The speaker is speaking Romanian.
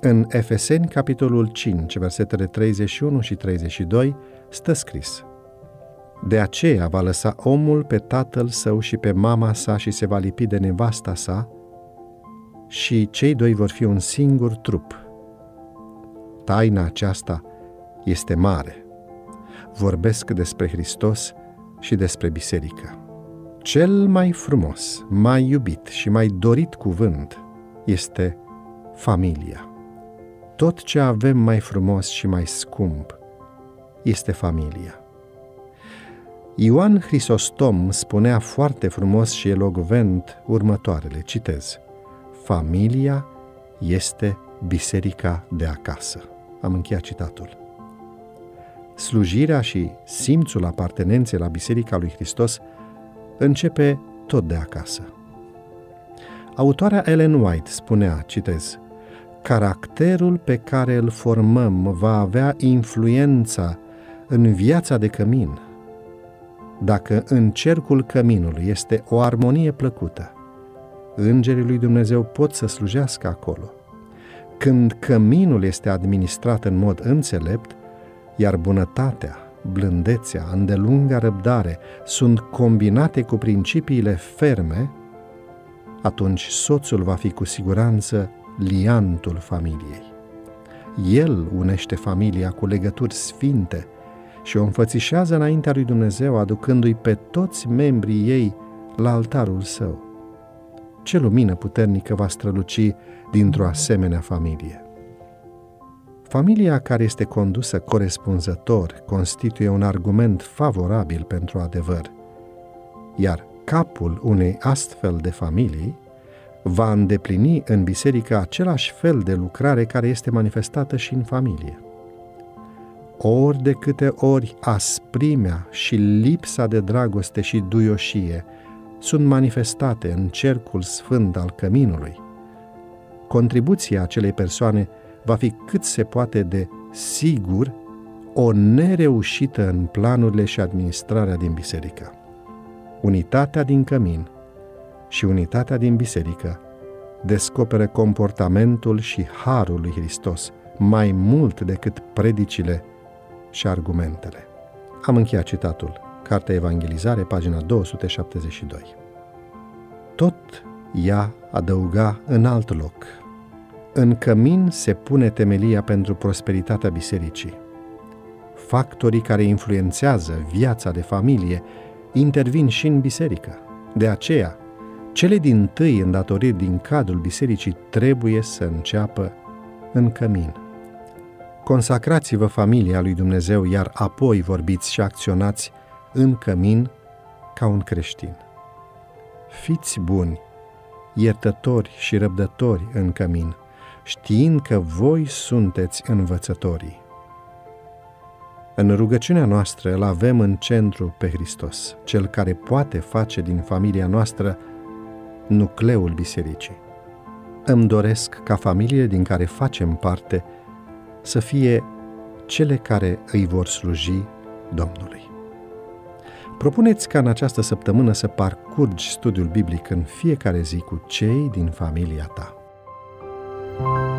În Efeseni, capitolul 5, versetele 31 și 32, stă scris De aceea va lăsa omul pe tatăl său și pe mama sa și se va lipi de nevasta sa și cei doi vor fi un singur trup. Taina aceasta este mare. Vorbesc despre Hristos și despre biserică. Cel mai frumos, mai iubit și mai dorit cuvânt este familia. Tot ce avem mai frumos și mai scump este familia. Ioan Hristostom spunea foarte frumos și elogvent următoarele, citez, Familia este biserica de acasă. Am încheiat citatul. Slujirea și simțul apartenenței la Biserica lui Hristos începe tot de acasă. Autoarea Ellen White spunea, citez, Caracterul pe care îl formăm va avea influența în viața de cămin. Dacă în cercul căminului este o armonie plăcută, îngerii lui Dumnezeu pot să slujească acolo. Când căminul este administrat în mod înțelept, iar bunătatea, blândețea, îndelunga răbdare sunt combinate cu principiile ferme, atunci soțul va fi cu siguranță liantul familiei. El unește familia cu legături sfinte și o înfățișează înaintea lui Dumnezeu, aducându-i pe toți membrii ei la altarul său. Ce lumină puternică va străluci dintr-o asemenea familie! Familia care este condusă corespunzător constituie un argument favorabil pentru adevăr, iar capul unei astfel de familii va îndeplini în biserică același fel de lucrare care este manifestată și în familie. Ori de câte ori asprimea și lipsa de dragoste și duioșie sunt manifestate în cercul sfânt al căminului, contribuția acelei persoane va fi cât se poate de sigur o nereușită în planurile și administrarea din biserică. Unitatea din cămin și unitatea din biserică descoperă comportamentul și harul lui Hristos mai mult decât predicile și argumentele. Am încheiat citatul. Cartea Evangelizare, pagina 272. Tot ea adăuga în alt loc. În cămin se pune temelia pentru prosperitatea bisericii. Factorii care influențează viața de familie intervin și în biserică. De aceea, cele din tâi îndatoriri din cadrul bisericii trebuie să înceapă în cămin. Consacrați-vă familia lui Dumnezeu, iar apoi vorbiți și acționați în cămin ca un creștin. Fiți buni, iertători și răbdători în cămin, știind că voi sunteți învățătorii. În rugăciunea noastră îl avem în centru pe Hristos, cel care poate face din familia noastră nucleul bisericii. Îmi doresc ca familiile din care facem parte să fie cele care îi vor sluji Domnului. Propuneți ca în această săptămână să parcurgi studiul biblic în fiecare zi cu cei din familia ta. thank you